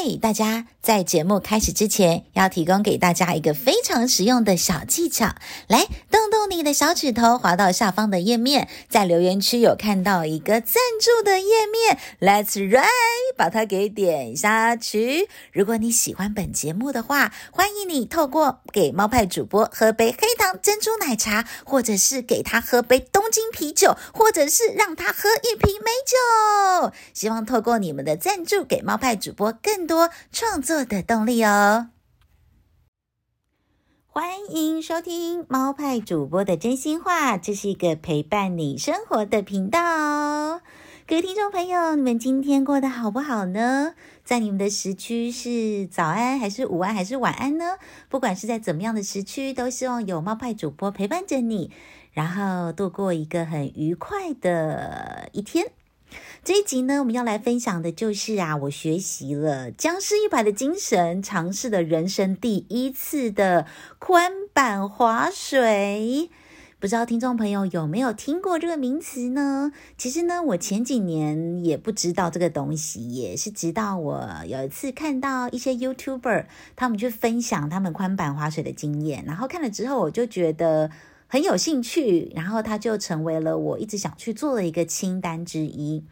嗨，大家！在节目开始之前，要提供给大家一个非常实用的小技巧。来，动动你的小指头，滑到下方的页面，在留言区有看到一个赞助的页面，Let's right，把它给点下去。如果你喜欢本节目的话，欢迎你透过给猫派主播喝杯黑糖珍珠奶茶，或者是给他喝杯东京啤酒，或者是让他喝一瓶美酒。希望透过你们的赞助，给猫派主播更多创作的动力哦！欢迎收听猫派主播的真心话，这是一个陪伴你生活的频道。各位听众朋友，你们今天过得好不好呢？在你们的时区是早安还是午安还是晚安呢？不管是在怎么样的时区，都希望有猫派主播陪伴着你，然后度过一个很愉快的一天。这一集呢，我们要来分享的就是啊，我学习了僵尸一百的精神，尝试了人生第一次的宽板滑水。不知道听众朋友有没有听过这个名词呢？其实呢，我前几年也不知道这个东西，也是直到我有一次看到一些 YouTuber 他们去分享他们宽板滑水的经验，然后看了之后，我就觉得。很有兴趣，然后它就成为了我一直想去做的一个清单之一。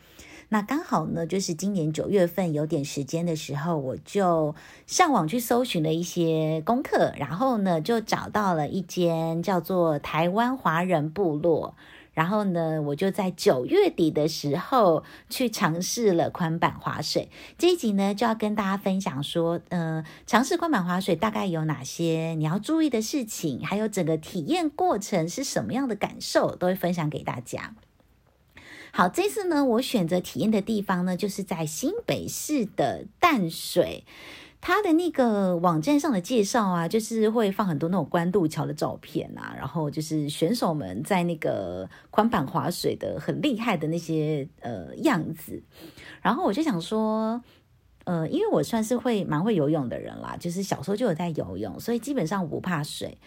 那刚好呢，就是今年九月份有点时间的时候，我就上网去搜寻了一些功课，然后呢，就找到了一间叫做台湾华人部落。然后呢，我就在九月底的时候去尝试了宽板滑水。这一集呢，就要跟大家分享说，呃，尝试宽板滑水大概有哪些你要注意的事情，还有整个体验过程是什么样的感受，都会分享给大家。好，这次呢，我选择体验的地方呢，就是在新北市的淡水。它的那个网站上的介绍啊，就是会放很多那种关渡桥的照片啊，然后就是选手们在那个宽板滑水的很厉害的那些呃样子，然后我就想说，呃，因为我算是会蛮会游泳的人啦，就是小时候就有在游泳，所以基本上我不怕水，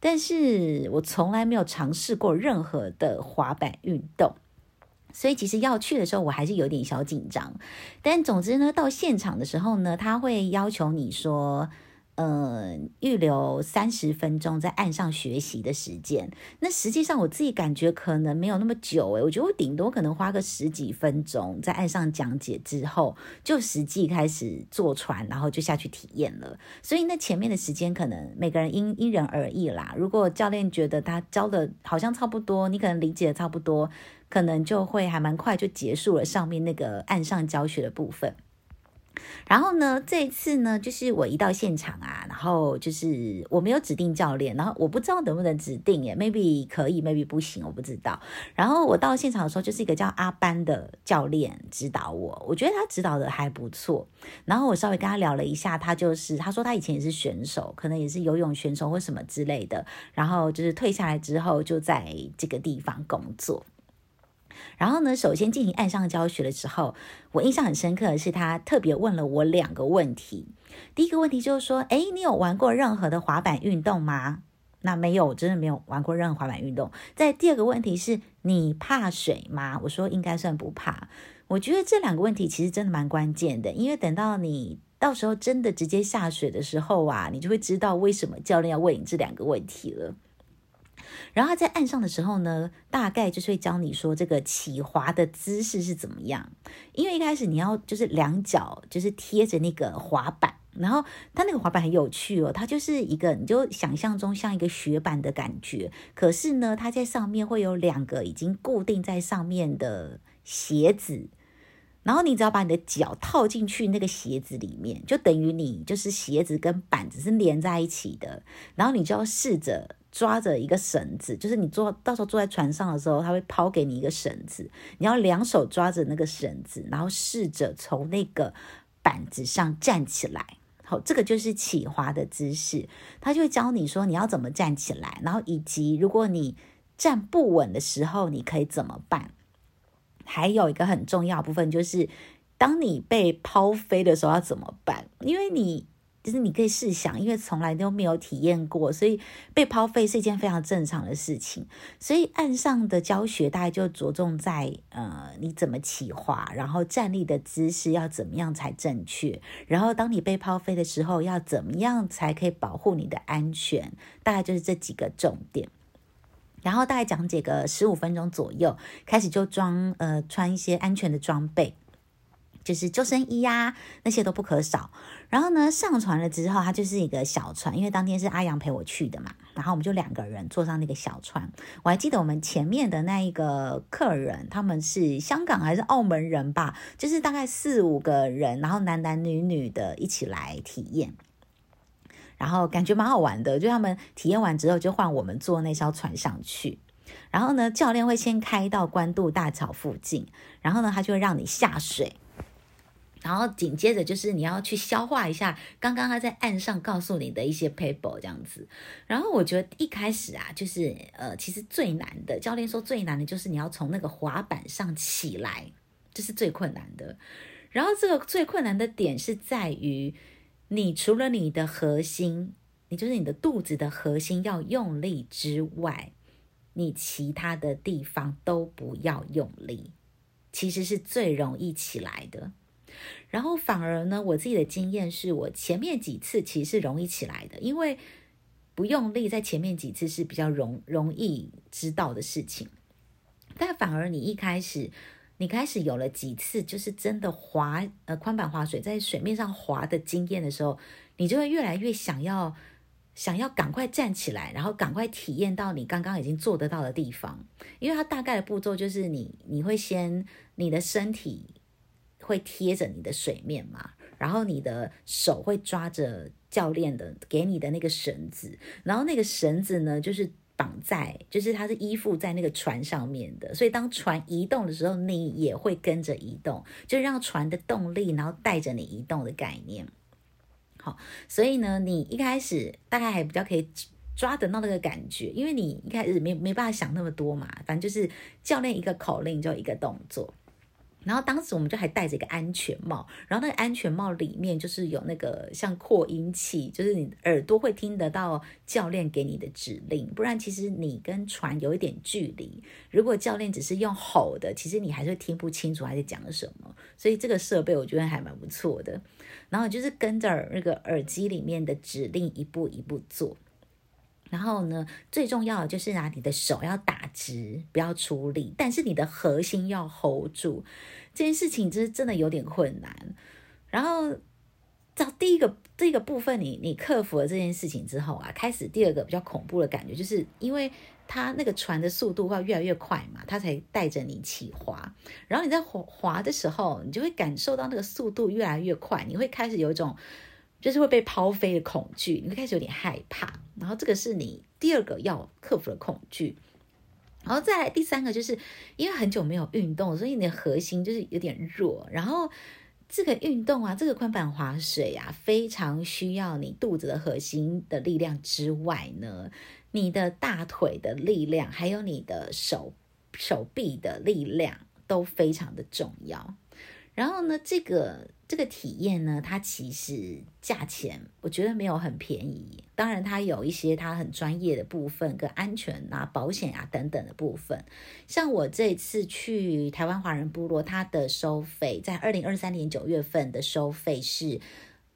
但是我从来没有尝试过任何的滑板运动。所以其实要去的时候，我还是有点小紧张。但总之呢，到现场的时候呢，他会要求你说，呃，预留三十分钟在岸上学习的时间。那实际上我自己感觉可能没有那么久诶，我觉得我顶多可能花个十几分钟在岸上讲解之后，就实际开始坐船，然后就下去体验了。所以那前面的时间可能每个人因因人而异啦。如果教练觉得他教的好像差不多，你可能理解的差不多，可能就会还蛮快就结束了上面那个岸上教学的部分。然后呢，这一次呢，就是我一到现场啊，然后就是我没有指定教练，然后我不知道能不能指定耶，maybe 可以，maybe 不行，我不知道。然后我到现场的时候，就是一个叫阿班的教练指导我，我觉得他指导的还不错。然后我稍微跟他聊了一下，他就是他说他以前也是选手，可能也是游泳选手或什么之类的，然后就是退下来之后就在这个地方工作。然后呢，首先进行岸上教学的时候，我印象很深刻的是，他特别问了我两个问题。第一个问题就是说，哎，你有玩过任何的滑板运动吗？那没有，真的没有玩过任何滑板运动。在第二个问题是，你怕水吗？我说应该算不怕。我觉得这两个问题其实真的蛮关键的，因为等到你到时候真的直接下水的时候啊，你就会知道为什么教练要问你这两个问题了。然后他在岸上的时候呢，大概就是会教你说这个起滑的姿势是怎么样。因为一开始你要就是两脚就是贴着那个滑板，然后它那个滑板很有趣哦，它就是一个你就想象中像一个雪板的感觉，可是呢，它在上面会有两个已经固定在上面的鞋子，然后你只要把你的脚套进去那个鞋子里面，就等于你就是鞋子跟板子是连在一起的，然后你就要试着。抓着一个绳子，就是你坐到时候坐在船上的时候，他会抛给你一个绳子，你要两手抓着那个绳子，然后试着从那个板子上站起来。好，这个就是起滑的姿势，他就会教你说你要怎么站起来，然后以及如果你站不稳的时候，你可以怎么办。还有一个很重要部分就是，当你被抛飞的时候要怎么办？因为你。就是你可以试想，因为从来都没有体验过，所以被抛飞是一件非常正常的事情。所以岸上的教学大概就着重在呃你怎么起滑，然后站立的姿势要怎么样才正确，然后当你被抛飞的时候要怎么样才可以保护你的安全，大概就是这几个重点。然后大概讲解个十五分钟左右，开始就装呃穿一些安全的装备。就是救生衣呀、啊，那些都不可少。然后呢，上船了之后，它就是一个小船，因为当天是阿阳陪我去的嘛。然后我们就两个人坐上那个小船。我还记得我们前面的那一个客人，他们是香港还是澳门人吧？就是大概四五个人，然后男男女女的一起来体验。然后感觉蛮好玩的，就他们体验完之后，就换我们坐那艘船上去。然后呢，教练会先开到关渡大桥附近，然后呢，他就会让你下水。然后紧接着就是你要去消化一下刚刚他在岸上告诉你的一些 paper 这样子。然后我觉得一开始啊，就是呃，其实最难的，教练说最难的就是你要从那个滑板上起来，这是最困难的。然后这个最困难的点是在于，你除了你的核心，你就是你的肚子的核心要用力之外，你其他的地方都不要用力，其实是最容易起来的。然后反而呢，我自己的经验是我前面几次其实是容易起来的，因为不用力，在前面几次是比较容容易知道的事情。但反而你一开始，你开始有了几次就是真的滑呃宽板滑水在水面上滑的经验的时候，你就会越来越想要想要赶快站起来，然后赶快体验到你刚刚已经做得到的地方。因为它大概的步骤就是你你会先你的身体。会贴着你的水面嘛，然后你的手会抓着教练的给你的那个绳子，然后那个绳子呢，就是绑在，就是它是依附在那个船上面的，所以当船移动的时候，你也会跟着移动，就让船的动力，然后带着你移动的概念。好，所以呢，你一开始大概还比较可以抓得到那个感觉，因为你一开始没没办法想那么多嘛，反正就是教练一个口令就一个动作。然后当时我们就还戴着一个安全帽，然后那个安全帽里面就是有那个像扩音器，就是你耳朵会听得到教练给你的指令。不然其实你跟船有一点距离，如果教练只是用吼的，其实你还是会听不清楚他在讲什么。所以这个设备我觉得还蛮不错的。然后就是跟着那个耳机里面的指令一步一步做。然后呢，最重要的就是拿你的手要打直，不要出力，但是你的核心要 hold 住。这件事情真真的有点困难。然后到第一个这个部分你，你你克服了这件事情之后啊，开始第二个比较恐怖的感觉，就是因为它那个船的速度会越来越快嘛，它才带着你起滑。然后你在滑滑的时候，你就会感受到那个速度越来越快，你会开始有一种。就是会被抛飞的恐惧，你会开始有点害怕，然后这个是你第二个要克服的恐惧，然后再来第三个，就是因为很久没有运动，所以你的核心就是有点弱，然后这个运动啊，这个宽板滑水啊，非常需要你肚子的核心的力量之外呢，你的大腿的力量，还有你的手手臂的力量都非常的重要。然后呢，这个这个体验呢，它其实价钱我觉得没有很便宜。当然，它有一些它很专业的部分，跟安全啊、保险啊等等的部分。像我这次去台湾华人部落，它的收费在二零二三年九月份的收费是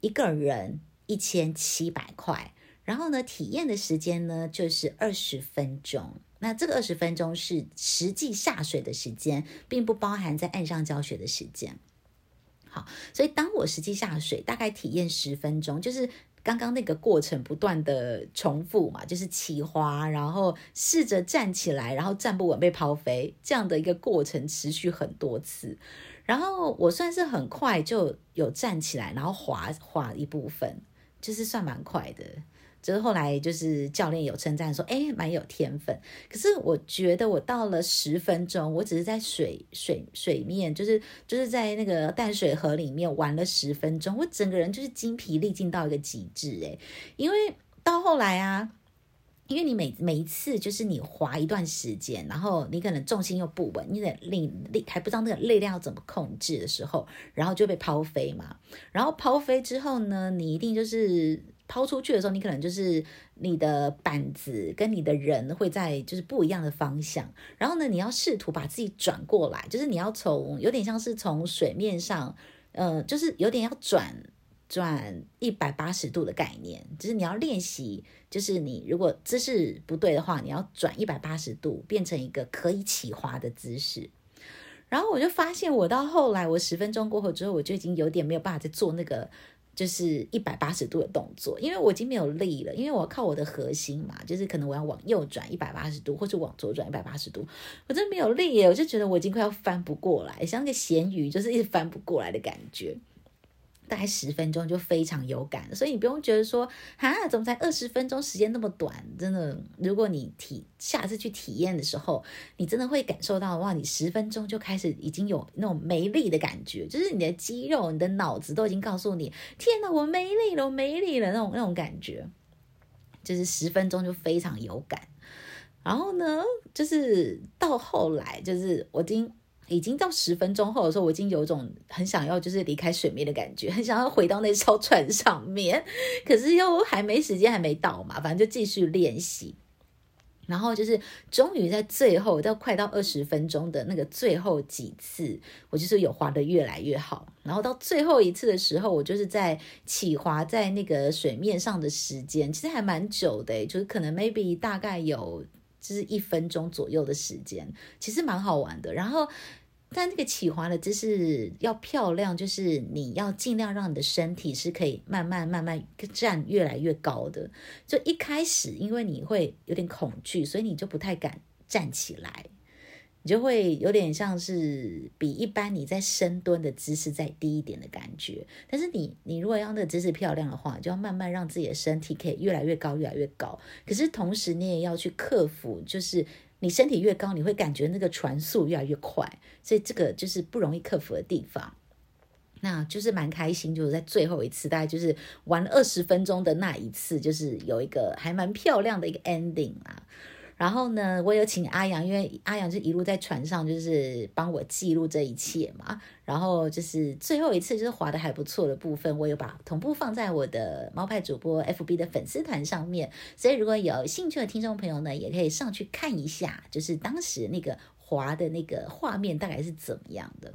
一个人一千七百块。然后呢，体验的时间呢就是二十分钟。那这个二十分钟是实际下水的时间，并不包含在岸上教学的时间。好，所以当我实际下水，大概体验十分钟，就是刚刚那个过程不断的重复嘛，就是起滑，然后试着站起来，然后站不稳被抛飞，这样的一个过程持续很多次。然后我算是很快就有站起来，然后滑滑一部分，就是算蛮快的。就是后来就是教练有称赞说，哎，蛮有天分。可是我觉得我到了十分钟，我只是在水水水面，就是就是在那个淡水河里面玩了十分钟，我整个人就是精疲力尽到一个极致哎。因为到后来啊，因为你每每一次就是你滑一段时间，然后你可能重心又不稳，你的力力还不知道那个力量要怎么控制的时候，然后就被抛飞嘛。然后抛飞之后呢，你一定就是抛出去的时候，你可能就是你的板子跟你的人会在就是不一样的方向。然后呢，你要试图把自己转过来，就是你要从有点像是从水面上，呃，就是有点要转。转一百八十度的概念，就是你要练习，就是你如果姿势不对的话，你要转一百八十度，变成一个可以起滑的姿势。然后我就发现，我到后来，我十分钟过后之后，我就已经有点没有办法再做那个就是一百八十度的动作，因为我已经没有力了，因为我要靠我的核心嘛，就是可能我要往右转一百八十度，或者往左转一百八十度，我真的没有力耶，我就觉得我已经快要翻不过来，像个咸鱼，就是一直翻不过来的感觉。大概十分钟就非常有感，所以你不用觉得说啊，怎么才二十分钟时间那么短？真的，如果你体下次去体验的时候，你真的会感受到哇，你十分钟就开始已经有那种没力的感觉，就是你的肌肉、你的脑子都已经告诉你，天哪，我没力了，我没力了那种那种感觉，就是十分钟就非常有感。然后呢，就是到后来，就是我已经。已经到十分钟后的时候，我已经有一种很想要就是离开水面的感觉，很想要回到那艘船上面，可是又还没时间，还没到嘛，反正就继续练习。然后就是终于在最后到快到二十分钟的那个最后几次，我就是有滑得越来越好。然后到最后一次的时候，我就是在起滑在那个水面上的时间，其实还蛮久的，就是可能 maybe 大概有。就是一分钟左右的时间，其实蛮好玩的。然后，但那个起滑的姿势要漂亮，就是你要尽量让你的身体是可以慢慢慢慢站越来越高的。就一开始，因为你会有点恐惧，所以你就不太敢站起来。你就会有点像是比一般你在深蹲的姿势再低一点的感觉，但是你你如果要那个姿势漂亮的话，就要慢慢让自己的身体可以越来越高，越来越高。可是同时你也要去克服，就是你身体越高，你会感觉那个船速越来越快，所以这个就是不容易克服的地方。那就是蛮开心，就是在最后一次，大概就是玩二十分钟的那一次，就是有一个还蛮漂亮的一个 ending 啊。然后呢，我有请阿阳，因为阿阳就一路在船上，就是帮我记录这一切嘛。然后就是最后一次，就是滑得还不错的部分，我有把同步放在我的猫派主播 FB 的粉丝团上面。所以如果有兴趣的听众朋友呢，也可以上去看一下，就是当时那个滑的那个画面大概是怎么样的。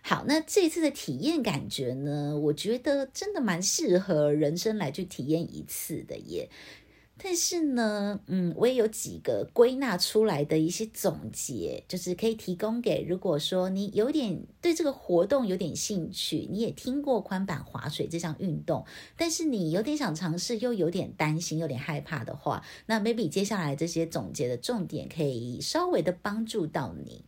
好，那这次的体验感觉呢，我觉得真的蛮适合人生来去体验一次的耶。但是呢，嗯，我也有几个归纳出来的一些总结，就是可以提供给如果说你有点对这个活动有点兴趣，你也听过宽板滑水这项运动，但是你有点想尝试，又有点担心，有点害怕的话，那 maybe 接下来这些总结的重点可以稍微的帮助到你。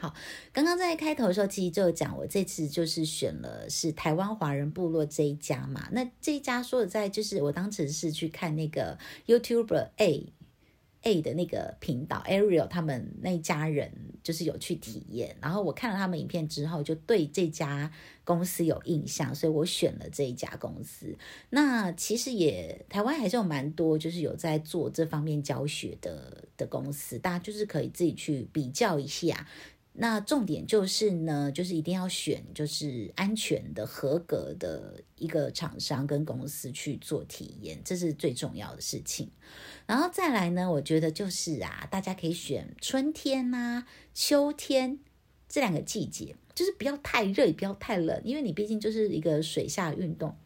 好，刚刚在开头的时候，其实就讲我这次就是选了是台湾华人部落这一家嘛。那这一家说实在，就是我当时是去看那个 YouTuber A A 的那个频道 Ariel 他们那家人，就是有去体验。然后我看了他们影片之后，就对这家公司有印象，所以我选了这一家公司。那其实也台湾还是有蛮多，就是有在做这方面教学的的公司，大家就是可以自己去比较一下。那重点就是呢，就是一定要选就是安全的、合格的一个厂商跟公司去做体验，这是最重要的事情。然后再来呢，我觉得就是啊，大家可以选春天呐、秋天这两个季节，就是不要太热，也不要太冷，因为你毕竟就是一个水下运动，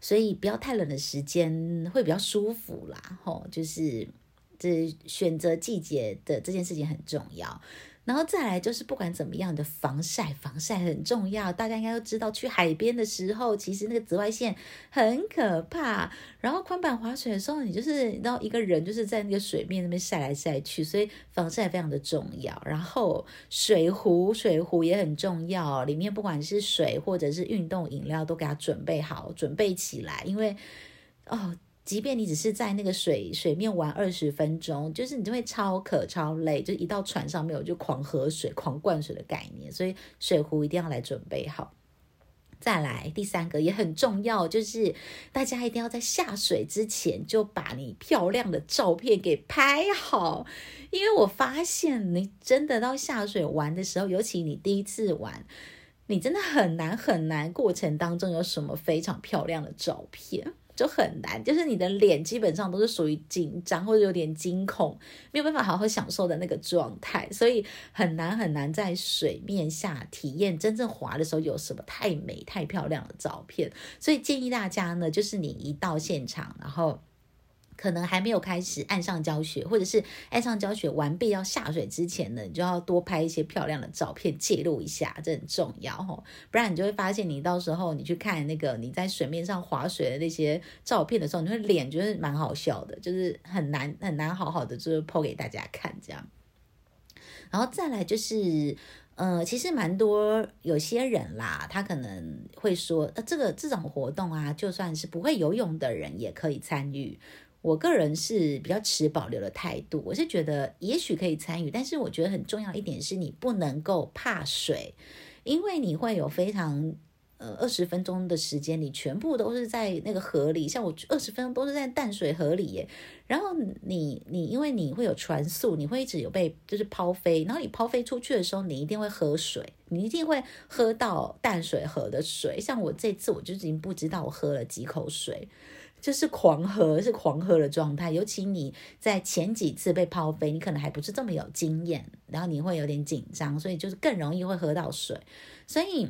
所以不要太冷的时间会比较舒服啦。吼，就是这选择季节的这件事情很重要。然后再来就是不管怎么样的防晒，防晒很重要。大家应该都知道，去海边的时候，其实那个紫外线很可怕。然后宽板滑水的时候，你就是然后一个人就是在那个水面那边晒来晒去，所以防晒非常的重要。然后水壶，水壶也很重要，里面不管是水或者是运动饮料，都给它准备好，准备起来，因为哦。即便你只是在那个水水面玩二十分钟，就是你就会超渴超累，就一到船上面我就狂喝水、狂灌水的概念，所以水壶一定要来准备好。再来第三个也很重要，就是大家一定要在下水之前就把你漂亮的照片给拍好，因为我发现你真的到下水玩的时候，尤其你第一次玩，你真的很难很难过程当中有什么非常漂亮的照片。就很难，就是你的脸基本上都是属于紧张或者有点惊恐，没有办法好好享受的那个状态，所以很难很难在水面下体验真正滑的时候有什么太美太漂亮的照片。所以建议大家呢，就是你一到现场，然后。可能还没有开始岸上教学，或者是岸上教学完毕要下水之前呢，你就要多拍一些漂亮的照片记录一下，这很重要哦。不然你就会发现，你到时候你去看那个你在水面上划水的那些照片的时候，你会脸觉得蛮好笑的，就是很难很难好好的就是抛给大家看这样。然后再来就是，呃，其实蛮多有些人啦，他可能会说，呃，这个这种活动啊，就算是不会游泳的人也可以参与。我个人是比较持保留的态度，我是觉得也许可以参与，但是我觉得很重要一点是你不能够怕水，因为你会有非常呃二十分钟的时间，你全部都是在那个河里，像我二十分钟都是在淡水河里耶。然后你你因为你会有船速，你会一直有被就是抛飞，然后你抛飞出去的时候，你一定会喝水，你一定会喝到淡水河的水。像我这次我就已经不知道我喝了几口水。就是狂喝，是狂喝的状态。尤其你在前几次被抛飞，你可能还不是这么有经验，然后你会有点紧张，所以就是更容易会喝到水。所以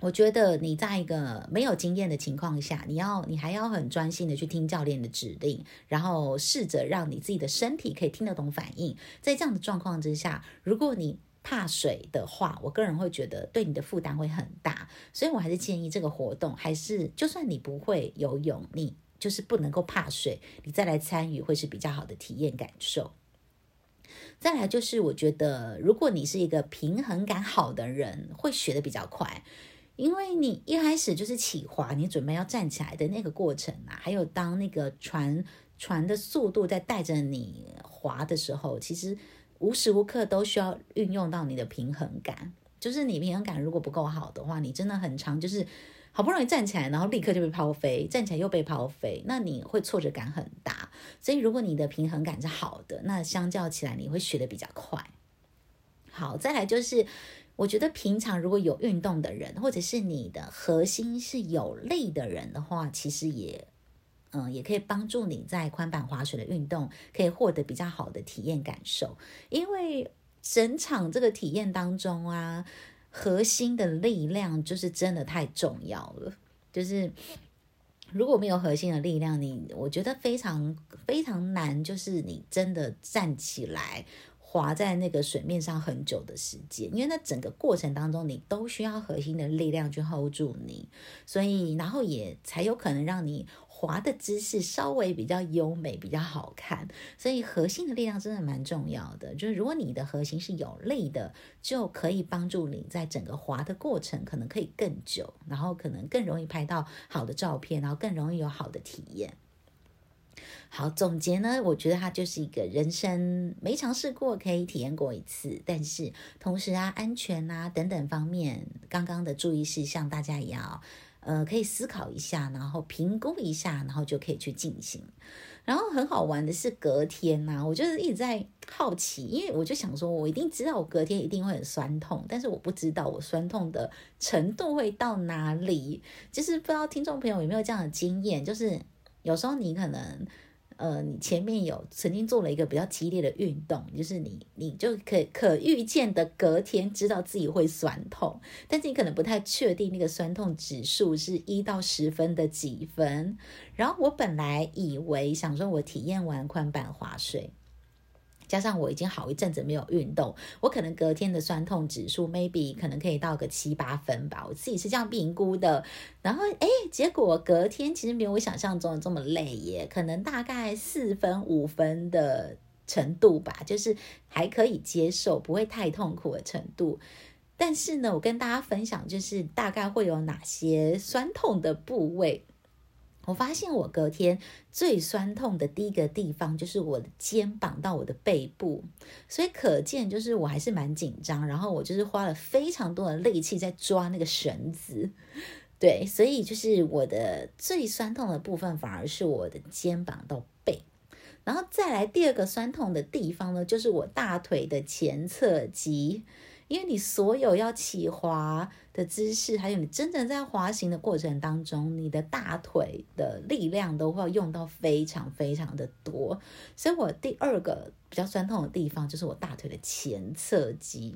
我觉得你在一个没有经验的情况下，你要你还要很专心的去听教练的指令，然后试着让你自己的身体可以听得懂反应。在这样的状况之下，如果你怕水的话，我个人会觉得对你的负担会很大，所以我还是建议这个活动还是，就算你不会游泳，你就是不能够怕水，你再来参与会是比较好的体验感受。再来就是，我觉得如果你是一个平衡感好的人，会学得比较快，因为你一开始就是起滑，你准备要站起来的那个过程啊，还有当那个船船的速度在带着你滑的时候，其实。无时无刻都需要运用到你的平衡感，就是你平衡感如果不够好的话，你真的很常就是好不容易站起来，然后立刻就被抛飞，站起来又被抛飞，那你会挫折感很大。所以如果你的平衡感是好的，那相较起来你会学得比较快。好，再来就是我觉得平常如果有运动的人，或者是你的核心是有力的人的话，其实也。嗯，也可以帮助你在宽板滑水的运动可以获得比较好的体验感受，因为整场这个体验当中啊，核心的力量就是真的太重要了。就是如果没有核心的力量，你我觉得非常非常难，就是你真的站起来滑在那个水面上很久的时间，因为那整个过程当中你都需要核心的力量去 hold 住你，所以然后也才有可能让你。滑的姿势稍微比较优美，比较好看，所以核心的力量真的蛮重要的。就是如果你的核心是有力的，就可以帮助你在整个滑的过程可能可以更久，然后可能更容易拍到好的照片，然后更容易有好的体验。好，总结呢，我觉得它就是一个人生没尝试过可以体验过一次，但是同时啊，安全啊等等方面，刚刚的注意事项大家也要。呃，可以思考一下，然后评估一下，然后就可以去进行。然后很好玩的是隔天呐、啊，我就是一直在好奇，因为我就想说，我一定知道我隔天一定会很酸痛，但是我不知道我酸痛的程度会到哪里。就是不知道听众朋友有没有这样的经验，就是有时候你可能。呃，你前面有曾经做了一个比较激烈的运动，就是你你就可可预见的隔天知道自己会酸痛，但是你可能不太确定那个酸痛指数是一到十分的几分。然后我本来以为想说，我体验完宽板滑水。加上我已经好一阵子没有运动，我可能隔天的酸痛指数 maybe 可能可以到个七八分吧，我自己是这样评估的。然后哎，结果隔天其实没有我想象中的这么累耶，可能大概四分五分的程度吧，就是还可以接受，不会太痛苦的程度。但是呢，我跟大家分享就是大概会有哪些酸痛的部位。我发现我隔天最酸痛的第一个地方就是我的肩膀到我的背部，所以可见就是我还是蛮紧张，然后我就是花了非常多的力气在抓那个绳子，对，所以就是我的最酸痛的部分反而是我的肩膀到背，然后再来第二个酸痛的地方呢，就是我大腿的前侧肌。因为你所有要起滑的姿势，还有你真正在滑行的过程当中，你的大腿的力量都会用到非常非常的多，所以我第二个比较酸痛的地方就是我大腿的前侧肌。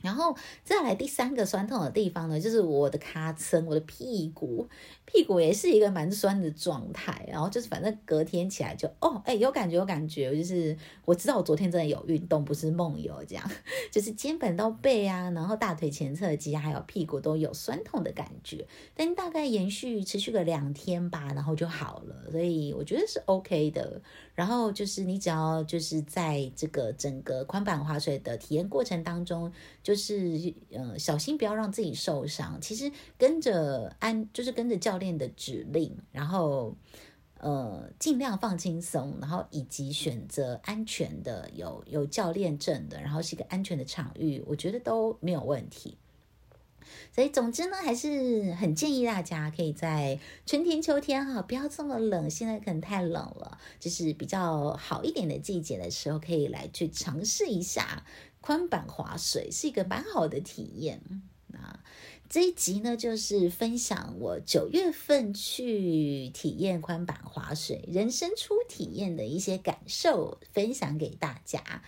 然后再来第三个酸痛的地方呢，就是我的尻川，我的屁股，屁股也是一个蛮酸的状态。然后就是反正隔天起来就哦，哎，有感觉，有感觉，就是我知道我昨天真的有运动，不是梦游这样，就是肩膀到背啊，然后大腿前侧肌还有屁股都有酸痛的感觉，但大概延续持续个两天吧，然后就好了，所以我觉得是 OK 的。然后就是你只要就是在这个整个宽板滑水的体验过程当中，就是呃小心不要让自己受伤。其实跟着安就是跟着教练的指令，然后呃尽量放轻松，然后以及选择安全的有有教练证的，然后是一个安全的场域，我觉得都没有问题。所以，总之呢，还是很建议大家可以在春天、秋天哈，不要这么冷，现在可能太冷了，就是比较好一点的季节的时候，可以来去尝试一下宽板划水，是一个蛮好的体验。那这一集呢，就是分享我九月份去体验宽板划水，人生初体验的一些感受，分享给大家。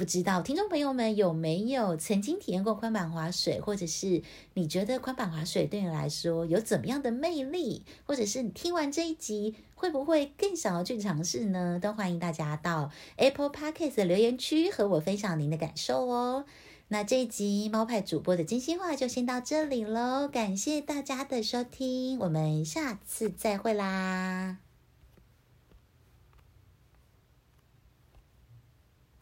不知道听众朋友们有没有曾经体验过宽板滑水，或者是你觉得宽板滑水对你来说有怎么样的魅力，或者是你听完这一集会不会更想要去尝试呢？都欢迎大家到 Apple Podcast 的留言区和我分享您的感受哦。那这一集猫派主播的真心话就先到这里喽，感谢大家的收听，我们下次再会啦。